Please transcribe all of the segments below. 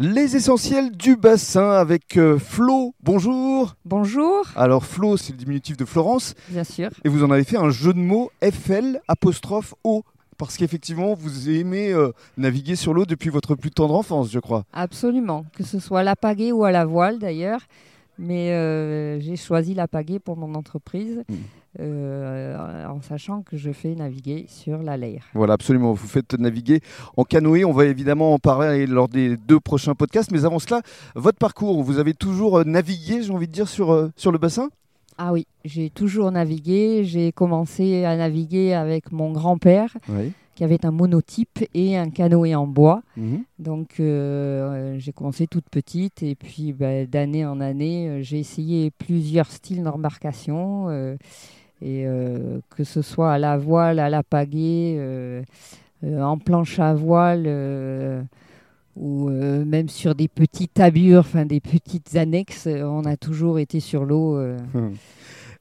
Les essentiels du bassin avec euh, Flo. Bonjour. Bonjour, Alors Flo, c'est le diminutif de Florence bien sûr. et vous en avez fait un jeu de mots FL apostrophe O parce qu'effectivement vous aimez euh, naviguer sur l'eau depuis votre plus tendre enfance, je crois. Absolument, que ce soit à la pagaie ou à la voile d'ailleurs. Mais euh, j'ai choisi la pagaie pour mon entreprise, Mm. euh, en sachant que je fais naviguer sur la Leire. Voilà, absolument. Vous faites naviguer en canoë. On va évidemment en parler lors des deux prochains podcasts. Mais avant cela, votre parcours, vous avez toujours euh, navigué, j'ai envie de dire, sur, sur le bassin? Ah oui, j'ai toujours navigué. J'ai commencé à naviguer avec mon grand-père, Oui. Qui avait un monotype et un canoë en bois. Mhm. Donc euh, j'ai commencé toute petite et puis bah, d'année en année, euh, j'ai essayé plusieurs styles d'embarcation. euh, et euh, que ce soit à la voile, à la pagaie, euh, euh, en planche à voile euh, ou euh, même sur des petites tabures, enfin des petites annexes, euh, on a toujours été sur l'eau. euh.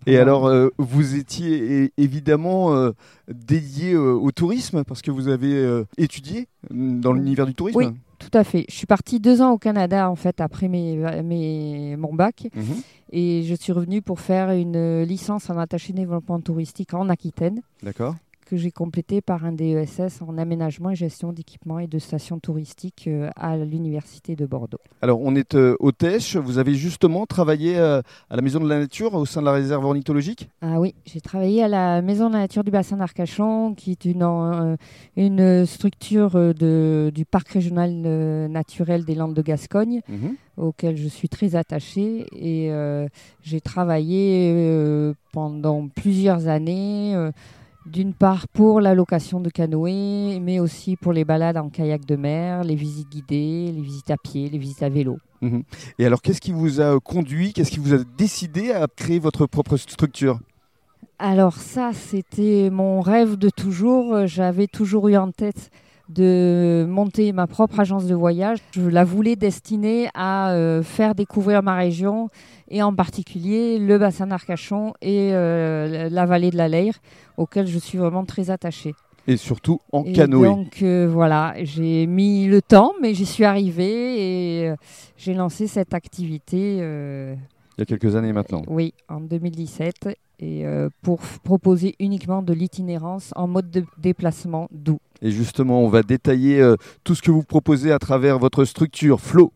Et alors, euh, vous étiez évidemment euh, dédié euh, au tourisme parce que vous avez étudié mm, dans l'univers du tourisme. Oui. Tout à fait. Je suis partie deux ans au Canada en fait après mes, mes, mon bac. Mhm. Et je suis revenue pour faire une licence en attaché développement touristique en Aquitaine, D'accord. Que j'ai complétée par un DESS en aménagement et gestion d'équipements et de stations touristiques euh, à l'Université de Bordeaux. Alors, on est euh, au Tèche. Vous avez justement travaillé euh, à la Maison de la Nature au sein de la réserve ornithologique? Ah oui, j'ai travaillé à la Maison de la Nature du Bassin d'Arcachon, qui est une, une structure de, du Parc régional naturel des Landes de Gascogne. Mhm. auquel je suis très attachée. Et euh, j'ai travaillé euh, pendant plusieurs années, euh, d'une part pour la location de canoës, mais aussi pour les balades en kayak de mer, les visites guidées, les visites à pied, les visites à vélo. Mhm. Et alors, qu'est-ce qui vous a conduit, qu'est-ce qui vous a décidé à créer votre propre structure? Alors ça, c'était mon rêve de toujours. J'avais toujours eu en tête de monter ma propre agence de voyage. Je la voulais destinée à euh, faire découvrir ma région et en particulier le bassin d'Arcachon et euh, la vallée de la Leyre, auquel je suis vraiment très attachée. Et surtout en Et canoë. donc euh, voilà, j'ai mis le temps, mais j'y suis arrivée et j'ai lancé cette activité. Il y a quelques années maintenant. oui, en 2017, et euh, pour proposer uniquement de l'itinérance en mode de déplacement doux. Et justement, on va détailler euh, tout ce que vous proposez à travers votre structure Flow